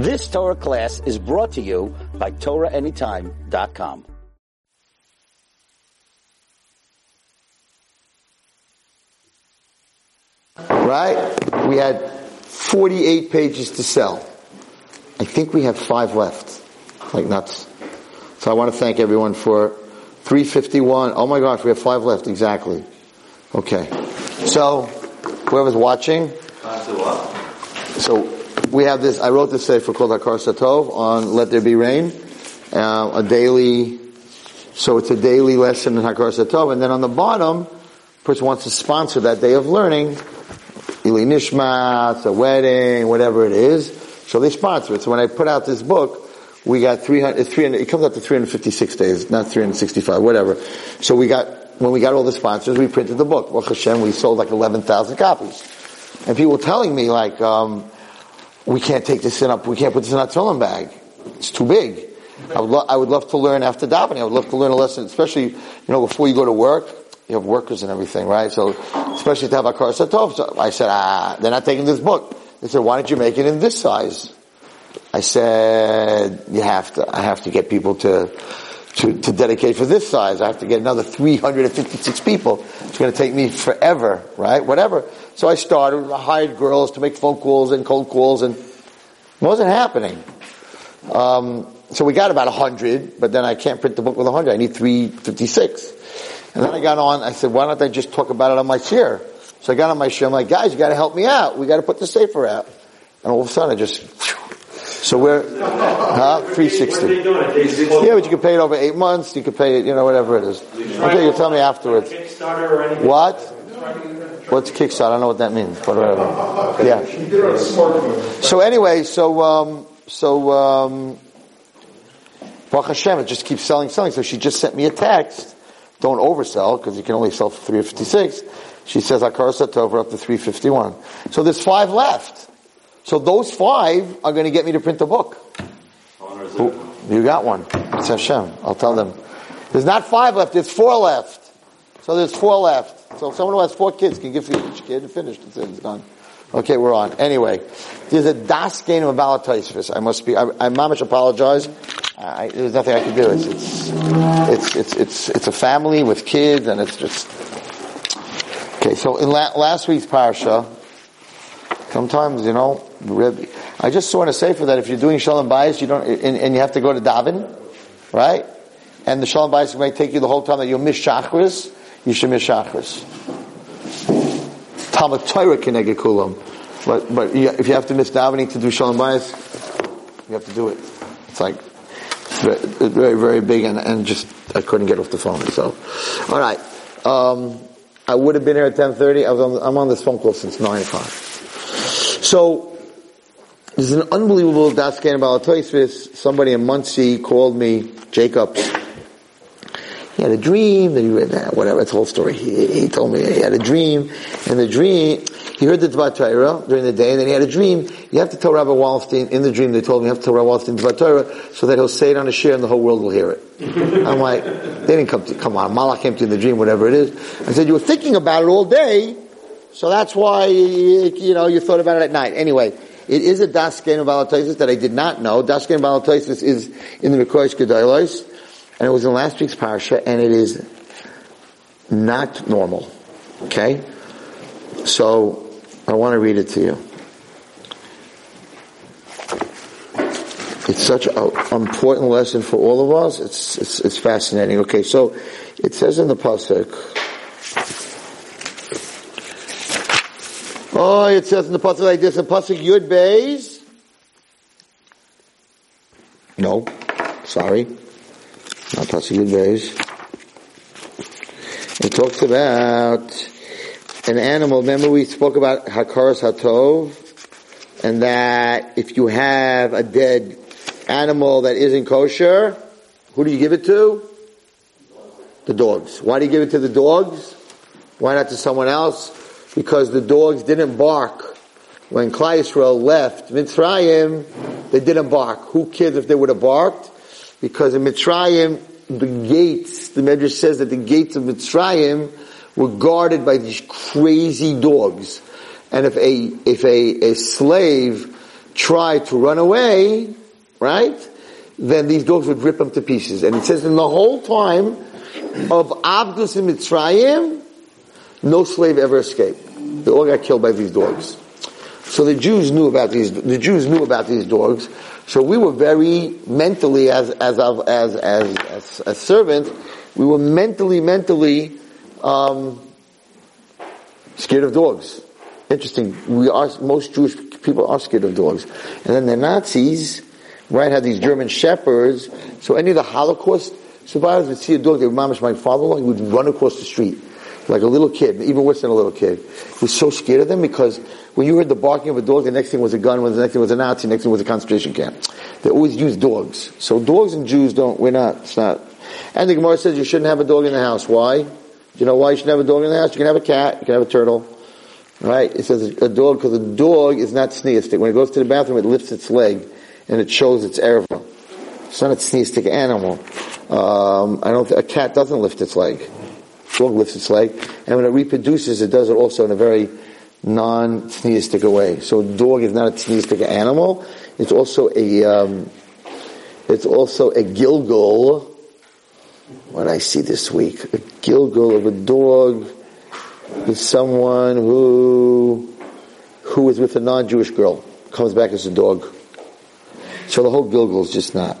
This Torah class is brought to you by TorahAnytime.com. Right? We had 48 pages to sell. I think we have five left. Like nuts. So I want to thank everyone for 351. Oh my gosh, we have five left, exactly. Okay. So, whoever's watching. So, we have this, I wrote this for called Hakar Satov on Let There Be Rain. Uh, a daily, so it's a daily lesson in Hakar Satov. And then on the bottom, person wants to sponsor that day of learning, Ili Nishmat, a wedding, whatever it is. So they sponsor it. So when I put out this book, we got 300, 300 it comes out to 356 days, not 365, whatever. So we got, when we got all the sponsors, we printed the book. Baruch Hashem, we sold like 11,000 copies. And people were telling me like, um, we can't take this in up, we can't put this in our tefillin bag. It's too big. I would, lo- I would love to learn after davening. I would love to learn a lesson, especially, you know, before you go to work. You have workers and everything, right? So, especially to have a car satov. So I said, ah, they're not taking this book. They said, why don't you make it in this size? I said, you have to, I have to get people to, to, to dedicate for this size. I have to get another 356 people. It's going to take me forever, right? Whatever. So I started, I hired girls to make phone calls and cold calls and it wasn't happening. Um, so we got about 100, but then I can't print the book with 100. I need 356. And then I got on, I said, why don't I just talk about it on my chair? So I got on my chair, I'm like, guys, you gotta help me out. We gotta put the sefer out. And all of a sudden I just, so we're, huh? 360. Yeah, but you can pay it over eight months, you can pay it, you know, whatever it is. Okay, you'll tell me afterwards. What? What's Kickstarter? I don't know what that means, but whatever. Yeah. So anyway, so, um, so, um, Baruch Hashem, it just keeps selling, selling. So she just sent me a text. Don't oversell, because you can only sell for 356. She says, Akar Satov, we're up to 351. So there's five left. So those five are going to get me to print the book. You got one. It's Hashem. I'll tell them. There's not five left, there's four left. So there's four left. So someone who has four kids can give to each kid and finish. It's, it's done. Okay, we're on. Anyway, there's a das game of Balatoisvis. I must be, I, I mamish apologize. I, there's nothing I can do. It's, it's, it's, it's, it's, it's a family with kids and it's just, okay, so in la- last week's parsha, sometimes, you know, I just want to say for that if you're doing Shalom Bayis, you don't, and, and you have to go to Davin, right? And the Shalom Bayis may take you the whole time that you'll miss Shachris, you should miss Shachris. Talmud Torah keneged kulam. But, but if you have to miss davening to do Shalom Bayis, you have to do it. It's like, it's very, very big and, and just, I couldn't get off the phone, so. Alright, um, I would have been here at 10.30, I was on, I'm on this phone call since 9 o'clock. So, there's an unbelievable daskan about Toysvis. Somebody in Monsey called me, Jacobs. He had a dream that he read that, whatever, it's a whole story. He, he told me he had a dream, and the dream, he heard the Dvar Torah during the day, and then he had a dream. You have to tell Rabbi Wallerstein, in the dream they told me, you have to tell Rabbi Wallerstein Dvar Torah, so that he'll say it on a share and the whole world will hear it. I'm like, they didn't come to, come on, Malach came to you in the dream, whatever it is. I said, you were thinking about it all day, so that's why, you know, you thought about it at night. Anyway, it is a Dasken of that I did not know. Dasken of is in the Mikraos Gedolos, and it was in last week's Parsha, and it is not normal. Okay? So, I want to read it to you. It's such an important lesson for all of us. It's, it's, it's fascinating. Okay, so it says in the Pasuk, Oh, it says in the pasuk like this, in pasuk Yud Beis. No, sorry, It talks about an animal. Remember we spoke about Hakaras Hatov, and that if you have a dead animal that isn't kosher, who do you give it to? The dogs. Why do you give it to the dogs? Why not to someone else? Because the dogs didn't bark. When Klal Yisrael left Mitzrayim, they didn't bark. Who cares if they would have barked? Because in Mitzrayim, the gates, the Medrash says that the gates of Mitzrayim were guarded by these crazy dogs. And if a, if a, a slave tried to run away, right? Then these dogs would rip them to pieces. And it says in the whole time of Abdus in Mitzrayim, no slave ever escaped. They all got killed by these dogs. So the Jews knew about these. The Jews knew about these dogs. So we were very mentally, as as as as as, as servants, we were mentally mentally um, scared of dogs. Interesting. We are most Jewish people are scared of dogs, and then the Nazis, right, had these German shepherds. So any of the Holocaust survivors would see a dog. They would mamish my father-in-law. He would run across the street like a little kid, even worse than a little kid. He was so scared of them because when you heard the barking of a dog, the next thing was a gun, the next thing was a Nazi, the next thing was a concentration camp. They always use dogs. So dogs and Jews don't, we're not, it's not. And the Gemara says you shouldn't have a dog in the house. Why? You know why you shouldn't have a dog in the house? You can have a cat, you can have a turtle. Right? It says a dog, because a dog is not sneistic. When it goes to the bathroom, it lifts its leg, and it shows its erva. It's not a sneistic animal. Um, I don't. Th- a cat doesn't lift its leg. Dog lifts its leg, and when it reproduces, it does it also in a very non-sneistic way. So, dog is not a sneistic animal. It's also a. Um, it's also a gilgul. What I see this week, a gilgul of a dog is someone who who is with a non-Jewish girl, comes back as a dog. So the whole Gilgul is just not.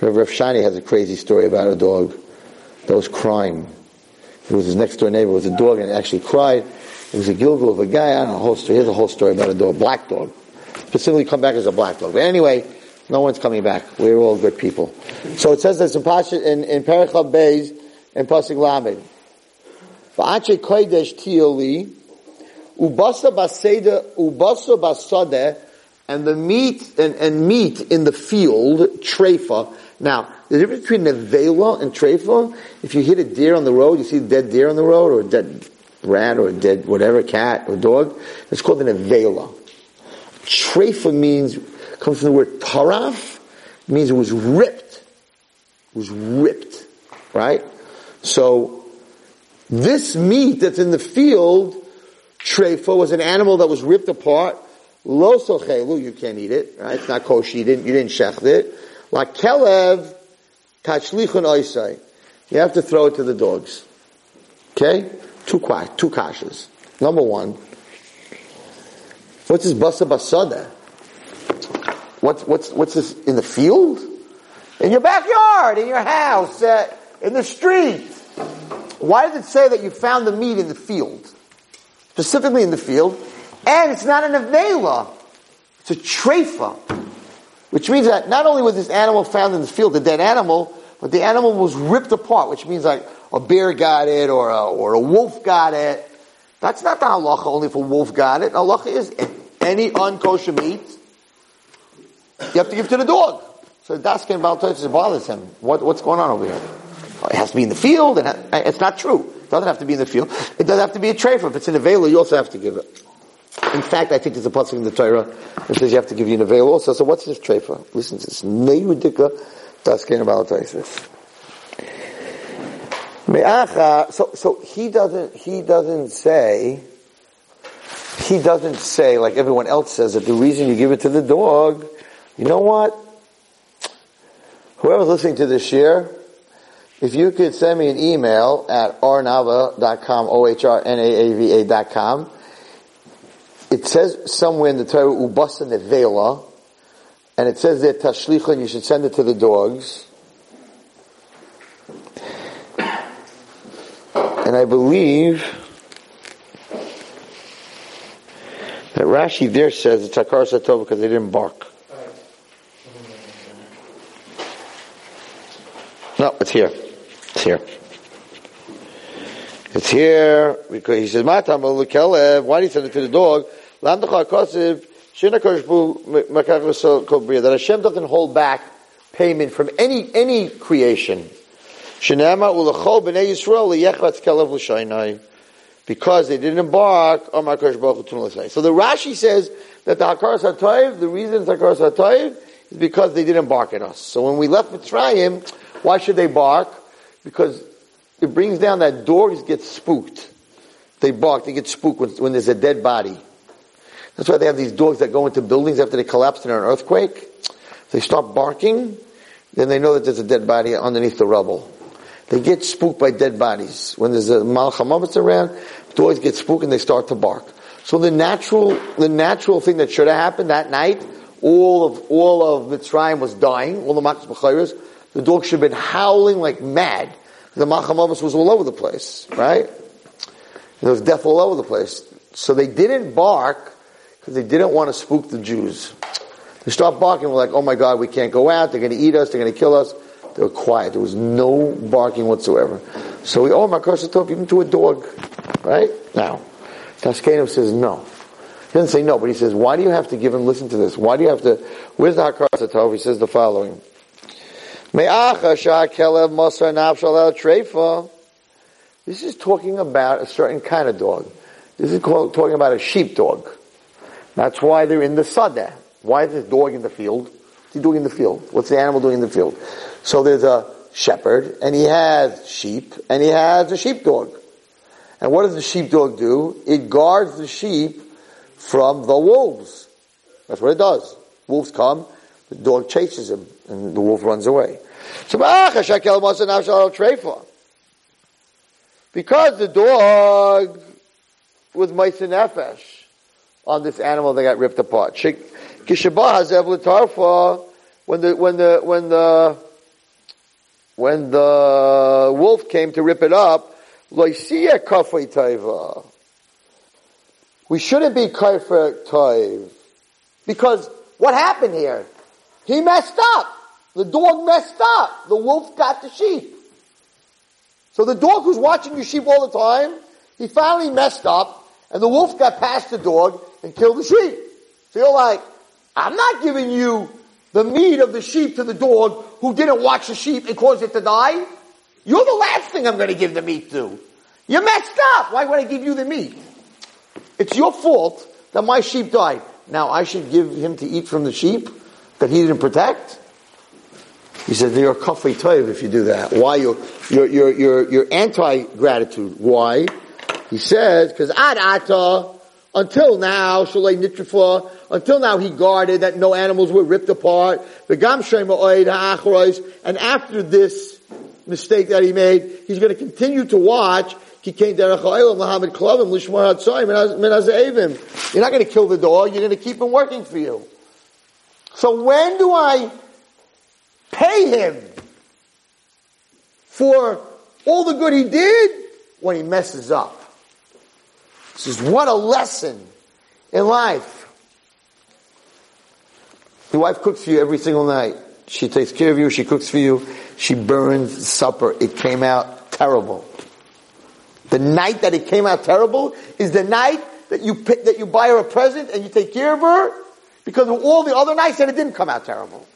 Rav Shani has a crazy story about a dog that was crying. It was his next door neighbor It was a dog and actually cried. It was a Gilgul of a guy. I don't know. Whole story. Here's a whole story about a dog, black dog. Specifically, come back as a black dog. But anyway, no one's coming back. We're all good people. So it says this in Pasha, in, in Perichab Beis and Pasig Lamed. V'ache kodesh tioli, ubasa baseda, ubasa basade, and the meat, and, and meat in the field, trefa. Now, the difference between nevela and trefa, if you hit a deer on the road, you see a dead deer on the road, or a dead rat, or a dead whatever, cat, or dog, it's called an nevela. Trefa means, comes from the word taraf, means it was ripped. It was ripped. Right? So, this meat that's in the field, trefa, was an animal that was ripped apart. Lo sochelu, you can't eat it, right? It's not kosher, you didn't, you didn't shecht it. Like kelev, tachlichun oisai. You have to throw it to the dogs. Okay? Two, two kashas. Number one, what's this basa basada? What's, what's, what's this in the field? In your backyard, in your house, uh, in the street. Why does it say that you found the meat in the field? Specifically in the field. And it's not an avela. It's a trefa. Which means that not only was this animal found in the field, the dead animal, but the animal was ripped apart, which means like a bear got it or a, or a wolf got it. That's not the halacha only if a wolf got it. Halacha is any unkosher meat, you have to give to the dog. So Daskin Baltois bothers him. What, what's going on over here? It has to be in the field, and it's not true. It doesn't have to be in the field. It doesn't have to be a trefa. If it's in a veil, you also have to give it. In fact, I think there's a pasuk in the Torah that says you have to give you a veil also. So what's this trefa? Listen to this. Meirudika daskin about Me'acha, so, so he doesn't, he doesn't say, he doesn't say, like everyone else says, that the reason you give it to the dog, you know what? Whoever's listening to this year, if you could send me an email at ohrnaava.com, O-H-R-N-A-A-V-A dot com, it says somewhere in the Torah, ubasa nevela, and it says there tashlicha, and you should send it to the dogs. And I believe that Rashi there says it's Akar Satov because they didn't bark. No, it's here. It's here. It's here because he says, Matam Kelev, why did he send it to the dog? That Hashem doesn't hold back payment from any, any creation. Because they didn't embark on Makash So the Rashi says that the Hakar Satayv, the reason it's Hakar Satayv is because they didn't bark at us. So when we left Mitzrayim, why should they bark? Because it brings down that dogs get spooked. They bark, they get spooked when, when there's a dead body. That's why they have these dogs that go into buildings after they collapse in an earthquake. They start barking, then they know that there's a dead body underneath the rubble. They get spooked by dead bodies. When there's a malchamavis around, dogs get spooked and they start to bark. So the natural, the natural thing that should have happened that night, all of, all of Mitzrayim was dying, all the B'chayras, the dogs should have been howling like mad. The Malchamavis was all over the place, right? There was death all over the place. So they didn't bark because they didn't want to spook the Jews. They stopped barking, we're like, oh my God, we can't go out, they're going to eat us, they're going to kill us. They were quiet. There was no barking whatsoever. So we, gosh, talk even to a dog, right? Now, Das Kenob says no. He doesn't say no, but he says, why do you have to give him, listen to this, why do you have to, where's the Hakar? He says the following. This is talking about a certain kind of dog. This is called, talking about a sheepdog. That's why they're in the sadeh. Why is this dog in the field? What's he doing in the field? What's the animal doing in the field? So there's a shepherd, and he has sheep, and he has a sheepdog. And what does the sheepdog do? It guards the sheep from the wolves. That's what it does. Wolves come, the dog chases him, and the wolf runs away. So, because the dog was Maisa Nefesh on this animal that got ripped apart. When the, when the, when the, when the wolf came to rip it up, we shouldn't be kafir toiv. Because what happened here? He messed up. The dog messed up. The wolf got the sheep. So the dog who's watching your sheep all the time, he finally messed up, and the wolf got past the dog and killed the sheep. So you're like, I'm not giving you the meat of the sheep to the dog who didn't watch the sheep and caused it to die. You're the last thing I'm going to give the meat to. You messed up. Why would I give you the meat? It's your fault that my sheep died. Now I should give him to eat from the sheep that he didn't protect? He said, you're a kafei toiv if you do that. Why? You're, you're, you're, you're, you're anti-gratitude. Why? He says, because ad ata, until now, shalei nitrifa, until now he guarded that no animals were ripped apart. The Gamshrey Ma'aiida Akhrai. And after this mistake that he made, he's going to continue to watch. You're not going to kill the dog, you're going to keep him working for you. So when do I pay him for all the good he did? When he messes up. This is what a lesson in life. Your wife cooks for you every single night. She takes care of you, she cooks for you, she burns supper. It came out terrible. The night that it came out terrible is the night that you that you buy her a present and you take care of her because of all the other nights that it didn't come out terrible.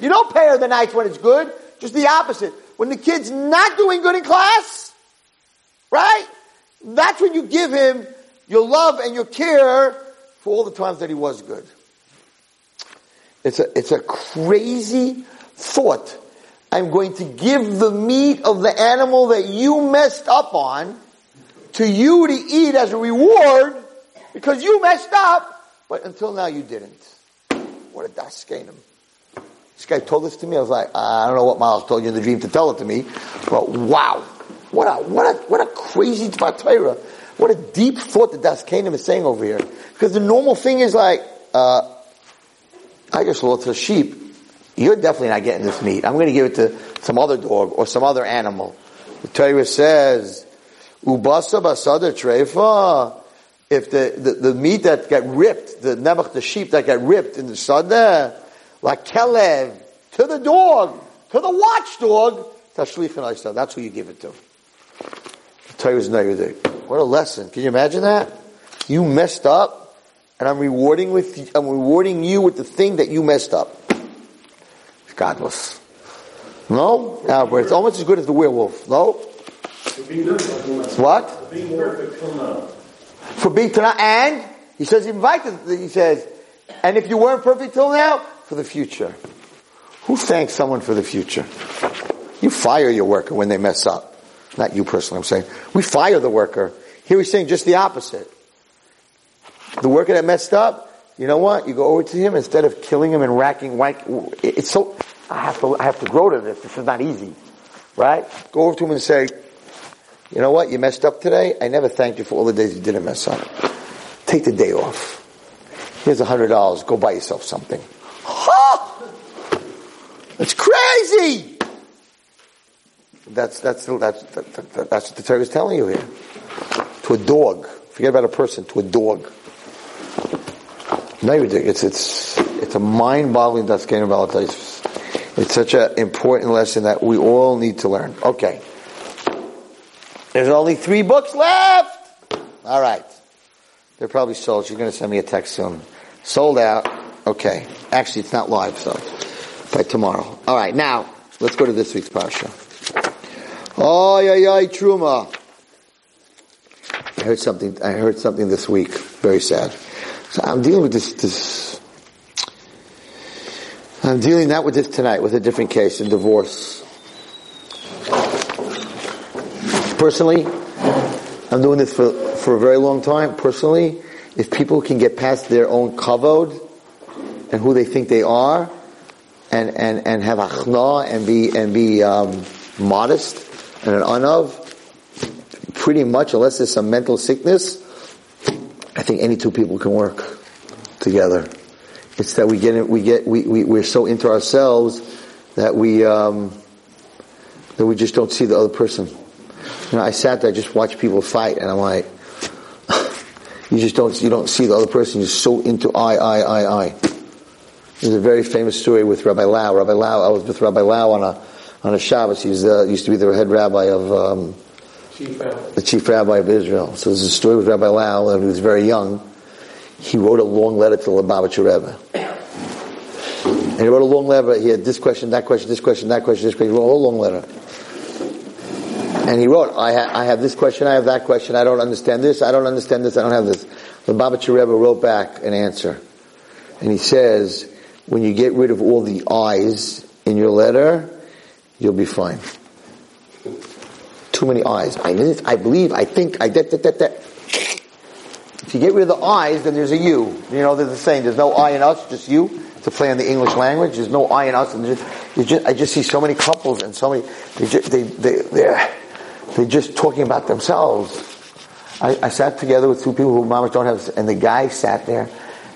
You don't pay her the nights when it's good, just the opposite. When the kid's not doing good in class, right? That's when you give him your love and your care for all the times that he was good. It's a, it's a crazy thought. I'm going to give the meat of the animal that you messed up on to you to eat as a reward because you messed up, but until now you didn't. What a daskenim. This guy told this to me. I was like, I don't know what Miles told you in the dream to tell it to me, but wow. What a, what a, what a crazy Torah. What a deep thought that Das Kanim is saying over here. Because the normal thing is like, uh, I just lost a sheep. You're definitely not getting this meat. I'm going to give it to some other dog or some other animal. The Torah says, Ubasa basada treifa. If the, the, the, meat that got ripped, the nebuch, the sheep that got ripped in the sadeh, like kelev, to the dog, to the watchdog, that's who you give it to. The Torah is What a lesson. Can you imagine that? You messed up, and I'm rewarding with, I'm rewarding you with the thing that you messed up. It's godless. No? Ah, Albert, it's almost as good as the werewolf. No? What? For being perfect till now. For being tonight and, he says, invite, he says, and if you weren't perfect till now, for the future. Who thanks someone for the future? You fire your worker when they mess up. Not you personally, I'm saying. We fire the worker. Here he's saying just the opposite. the worker that messed up, you know what? You go over to him instead of killing him and racking, whack, it's so, I have to, I have to grow to this. This is not easy. Right? Go over to him and say, you know what? You messed up today. I never thanked you for all the days you didn't mess up. Take the day off. Here's a hundred dollars. Go buy yourself something. Oh! It's crazy! That's, that's, that's, that's, that's what the Torah is telling you here. To a dog. Forget about a person. To a dog. No, it's, it's, it's a mind-boggling Daskein about It's such an important lesson that we all need to learn. Okay. There's only three books left! Alright. They're probably sold. She's to send me a text soon. Sold out. Okay. Actually, it's not live, so by tomorrow. All right. Now, let's go to this week's parsha. Oh, yeah, yeah, truma. I heard something. I heard something this week. Very sad. So I'm dealing with this. This. I'm dealing not with this tonight. With a different case, a divorce. Personally, I'm doing this for for a very long time. Personally, if people can get past their own kavod and who they think they are, and and and have achna and be and be um, modest and an unav, pretty much, unless there's some mental sickness, I think any two people can work together. It's that we get we get we, we we're so into ourselves that we um, that we just don't see the other person. You know, I sat there, I just watched people fight, and I'm like, you just don't, you don't see the other person. You're so into I, I, I, I. There's a very famous story with Rabbi Lau. Rabbi Lau, I was with Rabbi Lau on a, on a Shabbos. He was, uh, used to be the head rabbi of, um, chief the chief rabbi of Israel. So there's a story with Rabbi Lau, and he was very young. He wrote a long letter to the Lubavitcher Rebbe. And he wrote a long letter. He had this question, that question, this question, that question, this question. He wrote a whole long letter. And he wrote, I, ha- I, have this question, I have that question, I don't understand this, I don't understand this, I don't have this. The Lubavitcher Rebbe wrote back an answer. And he says, when you get rid of all the I's in your letter, you'll be fine. Too many I's. I, I believe, I think, I that, that, that, that. If you get rid of the I's, then there's a U. You know, there's the saying, there's no I in us, just you. To play in the English language, there's no I in us. And just, just, I just see so many couples and so many, they, just, they, they, they're, they're just talking about themselves. I, I sat together with two people who mamas don't have, and the guy sat there,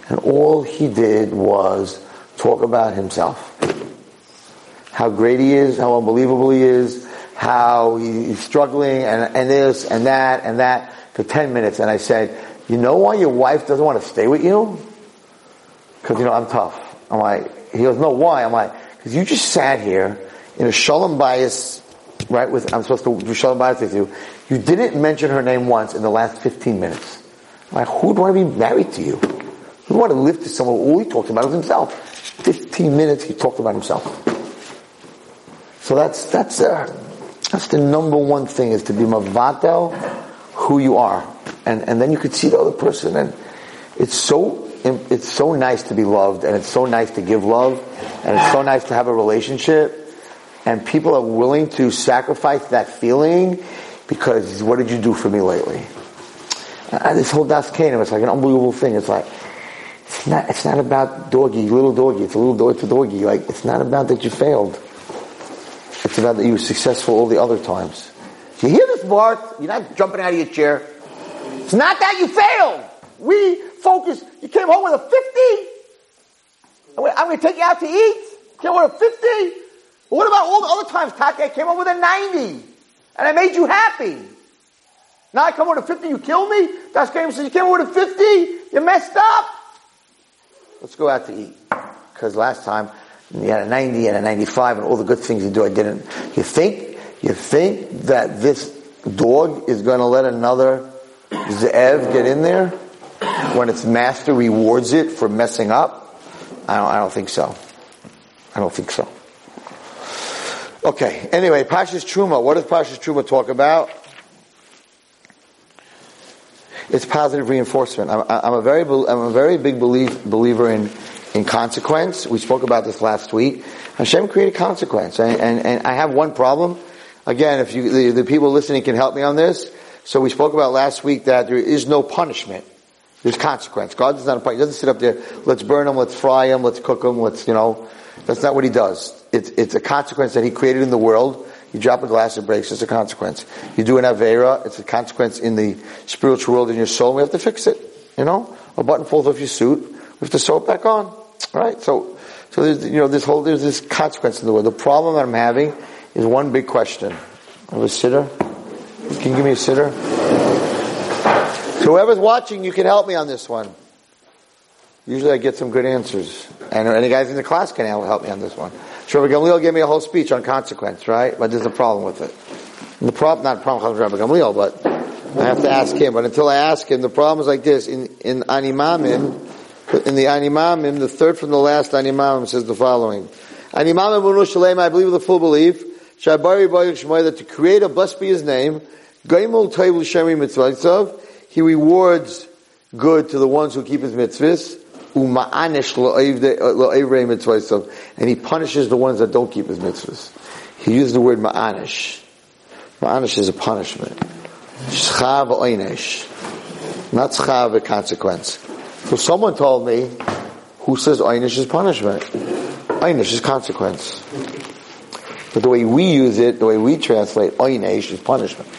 and all he did was talk about himself. How great he is, how unbelievable he is, how he's struggling, and, and this, and that, and that, for 10 minutes. And I said, you know why your wife doesn't want to stay with you? Because, you know, I'm tough. I'm like, he goes, no, why? I'm like, because you just sat here in a shalom bayis right, with, I'm supposed to do Shalom Bayis with you. You didn't mention her name once in the last 15 minutes. Like, who would want to be married to you? Who would want to live to someone all he talked about was himself? 15 minutes he talked about himself. So that's, that's, uh, that's the number one thing is to be mavatel who you are. And, and then you could see the other person and it's so, it's so nice to be loved and it's so nice to give love and it's so nice to have a relationship and people are willing to sacrifice that feeling because what did you do for me lately? Uh, this whole Das Canaan, it's like an unbelievable thing. It's like, it's not, it's not about doggy, little doggy. It's a little dog, it's a doggy. Like, it's not about that you failed. It's about that you were successful all the other times. You hear this, Bart? You're not jumping out of your chair. It's not that you failed. We focus. You came home with a 50. I'm going to take you out to eat. Came home with a 50. But what about all the other times, Taki, I came up with a 90 and I made you happy? Now I come with a 50, you kill me? That's game says, you came up with a 50, you messed up. Let's go out to eat. Because last time you had a 90 and a 95 and all the good things you do, I didn't. You think, you think that this dog is going to let another Zev get in there when its master rewards it for messing up? I don't, I don't think so. I don't think so. Okay, anyway, Pashas Truma. What does Pashas Truma talk about? It's positive reinforcement. I'm, I'm, a very, I'm a very big belief, believer in, in consequence. We spoke about this last week. Hashem created consequence. And, and, and I have one problem. Again, if you, the, the people listening can help me on this. So we spoke about last week that there is no punishment. There's consequence. God does not. He doesn't sit up there, let's burn them, let's fry them, let's cook them, let's, you know. That's not what he does. It's, it's a consequence that he created in the world. You drop a glass, it breaks. It's a consequence. You do an Avera, it's a consequence in the spiritual world in your soul. We have to fix it. You know? A button falls off your suit. We have to sew it back on. Right? So, so there's, you know, this whole, there's this consequence in the world. The problem that I'm having is one big question. I have a sitter? Can you give me a sitter? So whoever's watching, you can help me on this one. Usually I get some good answers. And any guys in the class can help me on this one. Rabbi Gamliel gave me a whole speech on consequence, right? But there's a problem with it. And the problem, not problem Rabbi Gamliel, but I have to ask him. But until I ask him, the problem is like this. In, in Animamim, in the Animamim, the third from the last Animamim says the following. Animamim Bunu Shalem, I believe with a full belief, Shabari Baruch that to create a blessed be his name, Gaimul Taivu Shemi Mitzvah he rewards good to the ones who keep his mitzvahs, Uh, and he punishes the ones that don't keep his mitzvahs. He used the word ma'anish. Ma'anish is a punishment. Schav oynesh. Not schav a consequence. So someone told me, who says oynesh is punishment? Oynesh is consequence. But the way we use it, the way we translate oynesh is punishment.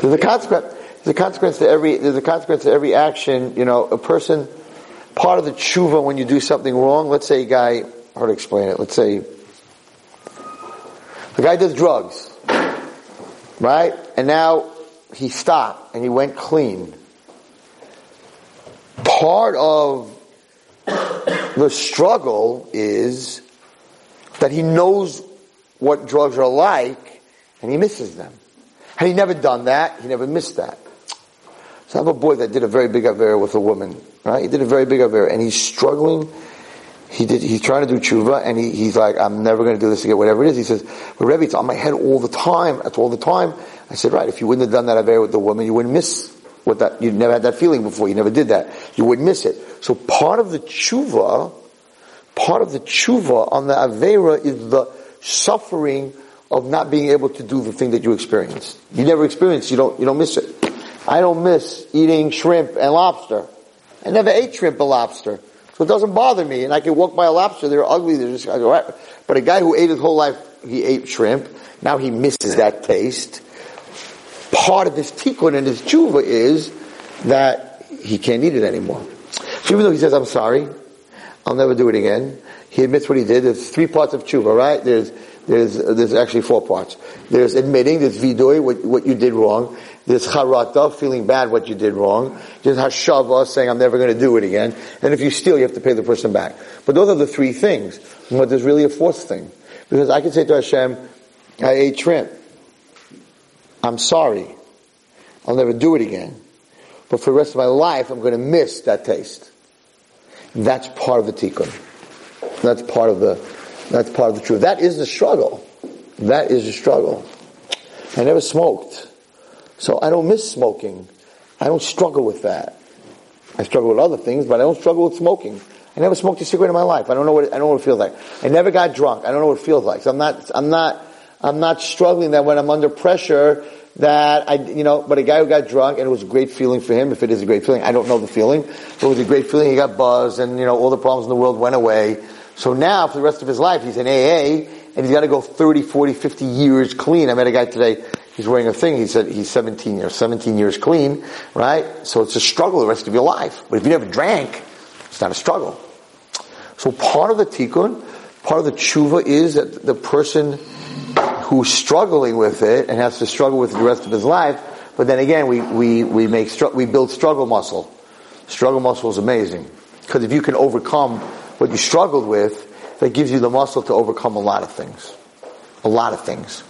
There's a consequence. There's a consequence to every. There's a consequence to every action. You know, a person. Part of the tshuva when you do something wrong. Let's say a guy. Hard to explain it. Let's say the guy does drugs, right? And now he stopped and he went clean. Part of the struggle is that he knows what drugs are like and he misses them. Had he never done that, he never missed that. So I have a boy that did a very big affair with a woman, right? He did a very big affair, and he's struggling. He did. He's trying to do tshuva, and he, he's like, "I'm never going to do this again, whatever it is." He says, "But Rebbe, it's on my head all the time. That's all the time." I said, "Right. If you wouldn't have done that affair with the woman, you wouldn't miss what that. You'd never had that feeling before. You never did that. You wouldn't miss it. So part of the tshuva, part of the tshuva on the avera is the suffering of not being able to do the thing that you experienced. You never experienced, you don't, you don't miss it. I don't miss eating shrimp and lobster. I never ate shrimp and lobster. So it doesn't bother me. And I can walk by a lobster, they're ugly, they're just, right. but a guy who ate his whole life, he ate shrimp, now he misses that taste. Part of his tikkun and his tshuva is that he can't eat it anymore. So even though he says, I'm sorry, I'll never do it again, he admits what he did. There's three parts of tshuva, right? There's there's, there's actually four parts. There's admitting, there's vidoy, what, what you did wrong. There's charata, feeling bad what you did wrong. There's hashava, saying I'm never going to do it again. And if you steal, you have to pay the person back. But those are the three things. But there's really a fourth thing. Because I can say to Hashem, I ate shrimp. I'm sorry. I'll never do it again. But for the rest of my life, I'm going to miss that taste. That's part of the tikkun. That's part of the that's part of the truth. That is the struggle. That is the struggle. I never smoked. So I don't miss smoking. I don't struggle with that. I struggle with other things, but I don't struggle with smoking. I never smoked a cigarette in my life. I don't know what it, I don't know what it feels like. I never got drunk. I don't know what it feels like. So I'm not I'm not I'm not struggling that when I'm under pressure that I you know, but a guy who got drunk and it was a great feeling for him, if it is a great feeling, I don't know the feeling, but it was a great feeling, he got buzzed and you know, all the problems in the world went away. So now, for the rest of his life, he's in AA, and he's got to go 30, 40, 50 years clean. I met a guy today, he's wearing a thing, he said he's 17 years, 17 years clean, right? So it's a struggle the rest of your life. But if you never drank, it's not a struggle. So part of the tikkun, part of the tshuva is that the person who's struggling with it and has to struggle with it the rest of his life, but then again, we, we, we make, we build struggle muscle. Struggle muscle is amazing. Because if you can overcome what you struggled with, that gives you the muscle to overcome a lot of things. A lot of things.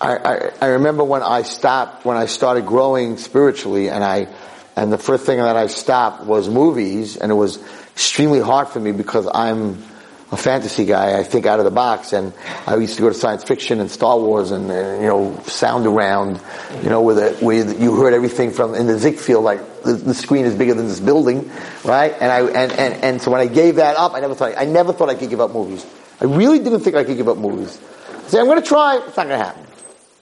I, I, remember when I stopped, when I started growing spiritually and I, and the first thing that I stopped was movies and it was extremely hard for me because I'm, a fantasy guy. I think out of the box, and I used to go to science fiction and Star Wars, and, and you know, sound around, you know, where, the, where you heard everything from in the Ziegfeld, like the, the, screen is bigger than this building, right? And I and, and and so when I gave that up, I never thought I never thought I could give up movies. I really didn't think I could give up movies. I said, I'm going to try. It's not going to happen.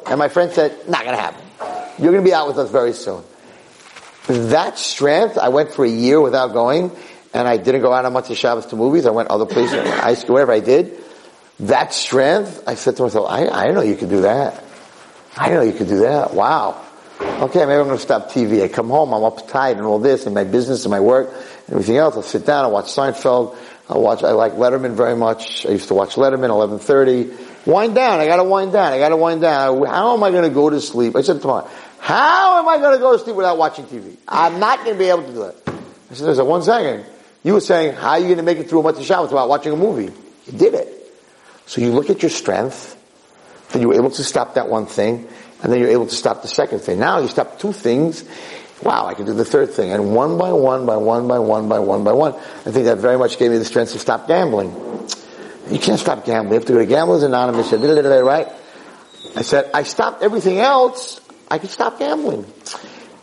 And my friend said, not going to happen. You're going to be out with us very soon. that strength, I went for a year without going, and I didn't go out on Motzei Shabbos to movies. I went other places, high school, whatever I did. That strength, I said to myself, I, I know you could do that. I know you could do that. Wow. Okay, maybe I'm going to stop TV. I come home, I'm uptight and all this, and my business and my work and everything else. I'll sit down, I'll watch Seinfeld. I watch, I like Letterman very much. I used to watch Letterman, 1130. Wind down, I gotta wind down, I gotta wind down. How am I going to go to sleep? I said to my, how am I going to go to sleep without watching TV? I'm not going to be able to do that. I said, there's a one second. You were saying, how are you going to make it through a month of Shabbos without watching a movie? You did it. So you look at your strength, then you were able to stop that one thing, and then you're able to stop the second thing. Now you stop two things. Wow, I can do the third thing. And one by one, by one, by one, by one, by one. I think that very much gave me the strength to stop gambling. You can't stop gambling. You have to go to Gamblers Anonymous, right? I said, I stopped everything else. I can stop gambling.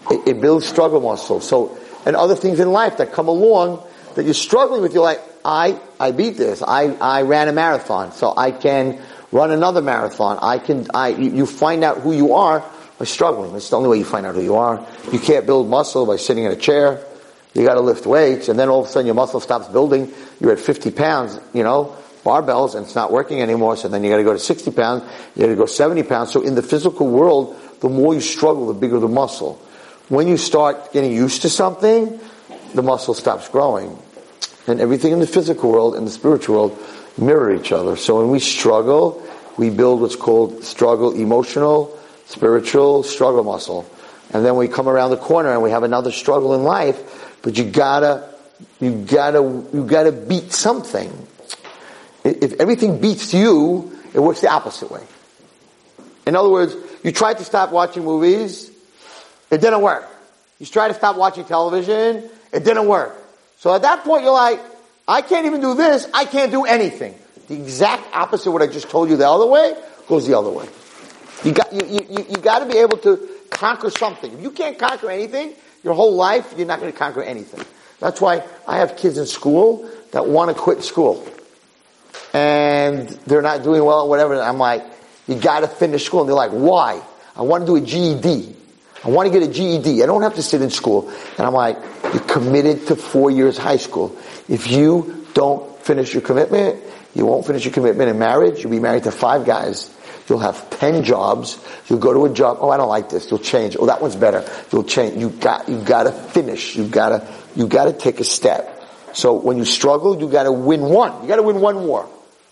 It, it builds struggle muscle. So, and other things in life that come along that you're struggling with, you're like, I, I beat this. I, I ran a marathon, so I can run another marathon. I can, I, you find out who you are by struggling. It's the only way you find out who you are. You can't build muscle by sitting in a chair. You gotta lift weights, and then all of a sudden your muscle stops building. You're at 50 pounds, you know, barbells, and it's not working anymore, so then you gotta go to 60 pounds, you gotta go 70 pounds. So in the physical world, the more you struggle, the bigger the muscle. When you start getting used to something, the muscle stops growing. And everything in the physical world and the spiritual world mirror each other. So when we struggle, we build what's called struggle emotional, spiritual struggle muscle. And then we come around the corner and we have another struggle in life, but you gotta, you gotta, you gotta beat something. If everything beats you, it works the opposite way. In other words, you try to stop watching movies, it didn't work. You try to stop watching television, it didn't work. So at that point you're like, I can't even do this. I can't do anything. The exact opposite of what I just told you the other way goes the other way. You got, you, you, you got to be able to conquer something. If you can't conquer anything, your whole life, you're not going to conquer anything. That's why I have kids in school that want to quit school. And they're not doing well, whatever. I'm like, you got to finish school. And they're like, why? I want to do a GED. I want to get a GED. I don't have to sit in school. And I'm like, you're committed to four years high school. If you don't finish your commitment, you won't finish your commitment in marriage. You'll be married to five guys. You'll have ten jobs. You'll go to a job. Oh, I don't like this. You'll change. Oh, that one's better. You'll change. You got, you gotta finish. You gotta, you gotta take a step. So when you struggle, you gotta win one. You gotta win one war.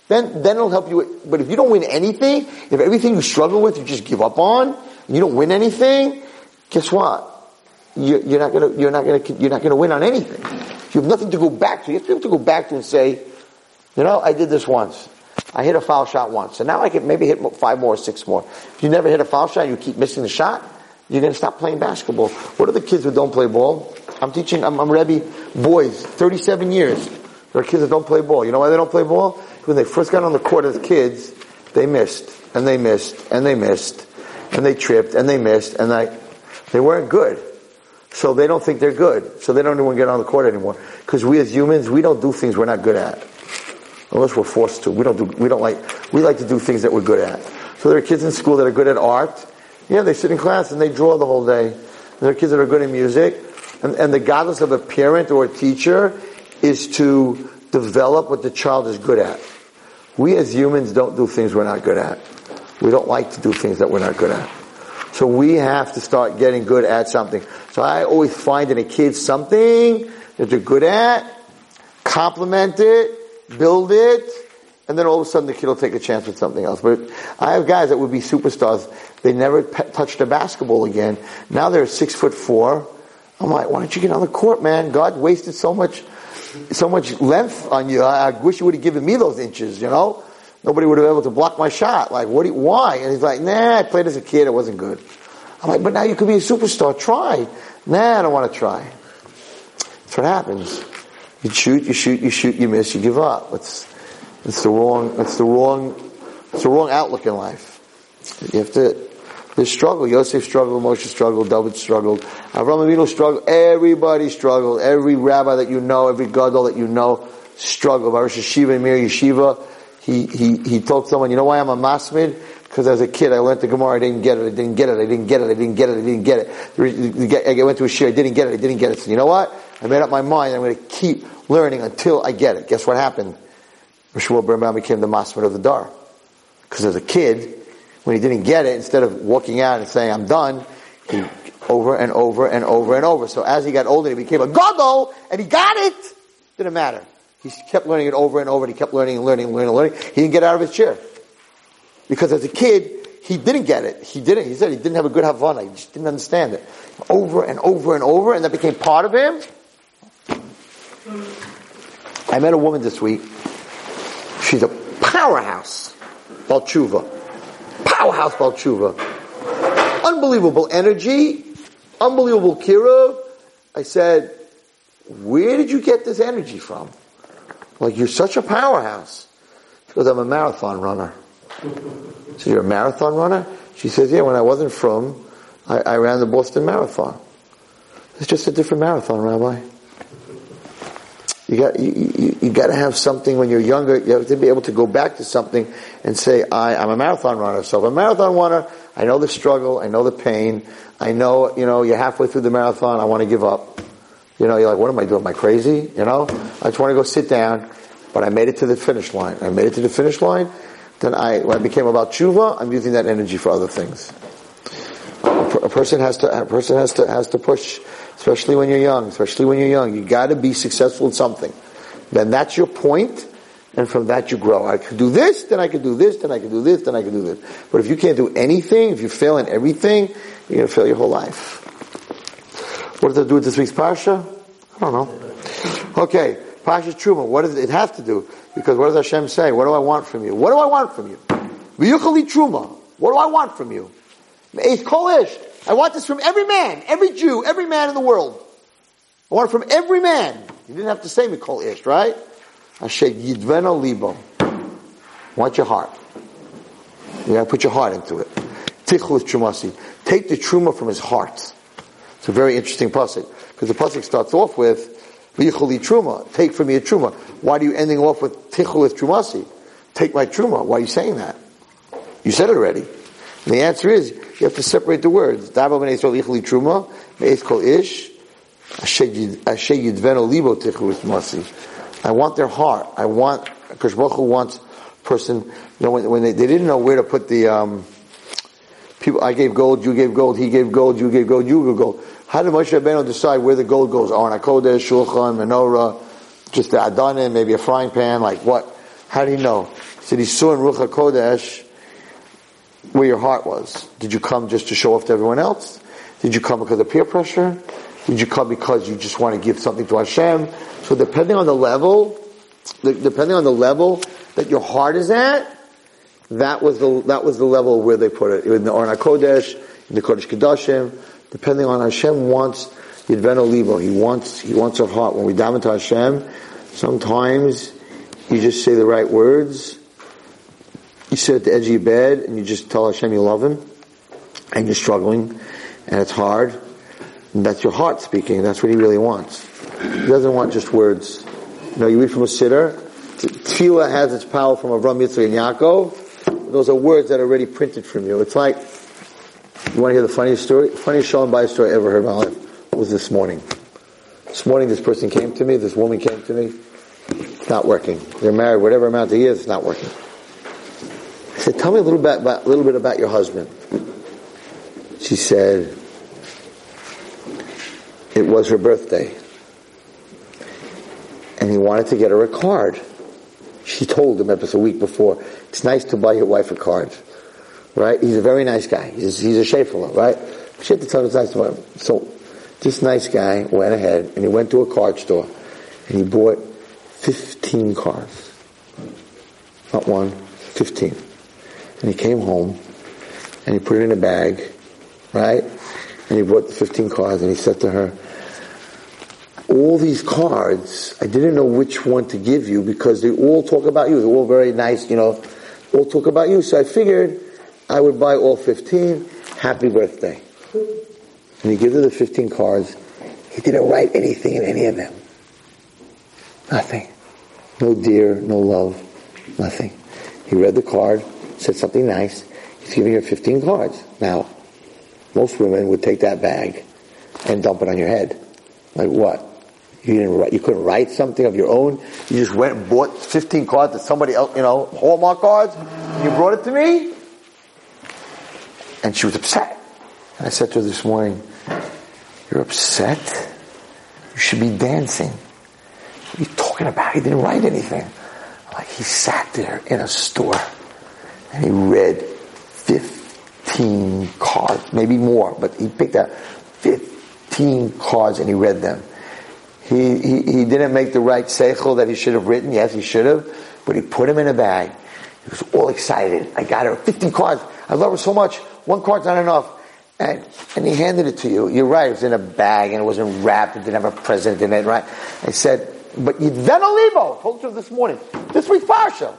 Then, then it'll help you. But if you don't win anything, if everything you struggle with, you just give up on, you don't win anything, guess what? You're not gonna, you're not gonna, you're not gonna win on anything. You have nothing to go back to. You have to, have to go back to and say, you know, I did this once. I hit a foul shot once, and now I can maybe hit five more, six more. If you never hit a foul shot, you keep missing the shot. You're going to stop playing basketball. What are the kids who don't play ball? I'm teaching. I'm, I'm Rebbe boys, 37 years. There are kids that don't play ball. You know why they don't play ball? When they first got on the court as kids, they missed and they missed and they missed and they tripped and they missed and they they weren't good. So they don't think they're good. So they don't even get on the court anymore. Because we as humans, we don't do things we're not good at. Unless we're forced to. We don't do, we don't like, we like to do things that we're good at. So there are kids in school that are good at art. Yeah, they sit in class and they draw the whole day. There are kids that are good at music. And, and the godless of a parent or a teacher is to develop what the child is good at. We as humans don't do things we're not good at. We don't like to do things that we're not good at. So we have to start getting good at something. So I always find in a kid something that they're good at, compliment it, build it, and then all of a sudden the kid will take a chance with something else. But I have guys that would be superstars. They never pe- touched a basketball again. Now they're six foot four. I'm like, why don't you get on the court, man? God wasted so much, so much length on you. I, I wish you would have given me those inches, you know? Nobody would have been able to block my shot. Like, what do you, why? And he's like, nah, I played as a kid, it wasn't good. I'm like, but now you could be a superstar, try. Nah, I don't want to try. That's what happens. You shoot, you shoot, you shoot, you miss, you give up. It's, it's the wrong, it's the wrong, it's the wrong outlook in life. You have to, there's struggle. Yosef struggled, Moshe struggled, David struggled, Avram Avinu struggled, everybody struggled. Every rabbi that you know, every gadol that you know struggled. Baruch Yeshiva, Mir Yeshiva, he, he, he told someone, you know why I'm a masmid? Because as a kid, I learned the Gemara, I didn't get it, I didn't get it, I didn't get it, I didn't get it, I didn't get it. I went to a shiur, I didn't get it, I didn't get it. So you know what? I made up my mind, I'm going to keep learning until I get it. Guess what happened? Shmuel Berenbaum became the master of the Dar. Because as a kid, when he didn't get it, instead of walking out and saying, I'm done, he over and over and over and over. So as he got older, he became a goggle, and he got it. Didn't matter. He kept learning it over and over, and he kept learning and learning and learning and learning. He didn't get out of his chair. Because as a kid, he didn't get it. He didn't. He said he didn't have a good Havana. He just didn't understand it. Over and over and over, and that became part of him. I met a woman this week. She's a powerhouse. Balchuva. Powerhouse Balchuva. Unbelievable energy. Unbelievable kira. I said, where did you get this energy from? Like, you're such a powerhouse. She goes, I'm a marathon runner. So you're a marathon runner? She says, yeah, when I wasn't from, I, I ran the Boston Marathon. It's just a different marathon, Rabbi. You got you, you, you, got to have something when you're younger. You have to be able to go back to something and say, I, I'm a marathon runner. So if I'm a marathon runner, I know the struggle, I know the pain, I know you know you're halfway through the marathon. I want to give up. You know, you're like, what am I doing? Am I crazy? You know, I just want to go sit down. But I made it to the finish line. I made it to the finish line. Then I, when I became about tshuva, I'm using that energy for other things. A, a person has to, a person has to, has to push especially when you're young, especially when you're young. You gotta be successful in something. Then that's your point, and from that you grow. I could do this, then I could do this, then I could do this, then I could do this. But if you can't do anything, if you fail in everything, you're gonna fail your whole life. What does that do with this week's Parsha? I don't know. Okay, Parsha Truma, what does it have to do? Because what does Hashem say? What do I want from you? What do I want from you? V'yuchali Truma. What do I want from you? It's Kolish. I want this from every man, every Jew, every man in the world. I want it from every man. You didn't have to say Mikol Ish, right? Asher Yidveno Libo. I want your heart. You gotta put your heart into it. Tichlus Trumasi. Take the Truma from his heart. It's a very interesting pasuk. Because the pasuk starts off with, V'yicholi Truma. Take from me a Truma. Why are you ending off with Tichlus Trumasi? Take my Truma. Why are you saying that? You said it already. And the answer is, you have to separate the words. Dava ben ichli truma, me'ez kol ish, asher yidveno libo tichus masi. I want their heart. I want, Baruch wants person, you know, when, when they, they didn't know where to put the, um, people, I gave gold, you gave gold, he gave gold, you gave gold, you gave gold. How did Moshe Rabbeinu decide where the gold goes? Aron HaKodesh, Shulchan, Menorah, just the Adanim, maybe a frying pan, like what? How do you know? He said he saw in Ruach HaKodesh, where your heart was. Did you come just to show off to everyone else? Did you come because of peer pressure? Did you come because you just want to give something to Hashem? So depending on the level, depending on the level that your heart is at, that was the that was the level where they put it. In the Orna Kodesh, in the Kodesh Kedoshim, depending on Hashem wants Yidveno Libo. He wants he wants our heart. When we daven to Hashem, sometimes you just say the right words you sit at the edge of your bed and you just tell Hashem you love Him, and you're struggling, and it's hard, and that's your heart speaking. That's what He really wants. He doesn't want just words. You know, you read from a siddur, Tefillah has its power from Avram, Yitzchak, and Yaakov. Those are words that are already printed from you. It's like, you want to hear the funniest story? Funniest Shalom Bayis story I ever heard in my life was this morning. This morning this person came to me, this woman came to me. It's not working. They're married, whatever amount of years, it's not working. Said, tell me a little bit about, little bit about your husband. She said, it was her birthday. And he wanted to get her a card. She told him it was a week before, it's nice to buy your wife a card. Right? He's a very nice guy. He's, he's a Schaefer, right? She had to tell him it's nice to buy him. So, this nice guy went ahead and he went to a card store and he bought 15 cards. Not one, 15. And he came home and he put it in a bag, right? And he brought the 15 cards and he said to her, all these cards, I didn't know which one to give you because they all talk about you. They're all very nice, you know, all talk about you. So I figured I would buy all 15. Happy birthday. And he gives her the 15 cards. He didn't write anything in any of them. Nothing. No dear, no love, nothing. He read the card, said something nice. He's giving her 15 cards. Now, most women would take that bag and dump it on your head. Like what? You didn't write, you couldn't write something of your own. You just went and bought 15 cards that somebody else, you know, Hallmark cards. You brought it to me. And she was upset. And I said to her this morning, you're upset? You should be dancing. What are you talking about? He didn't write anything. Like he sat there in a store and he read 15 cards, maybe more, but he picked out 15 cards and he read them. He, he, he didn't make the right seichel that he should have written. Yes, he should have, but he put them in a bag. He was all excited. I got her 15 cards. I love her so much. One card's not enough. And, and he handed it to you. You're right. It was in a bag and it wasn't wrapped. It didn't have a present in it, right? I said, but then Olivo told you this morning. This week Parsha.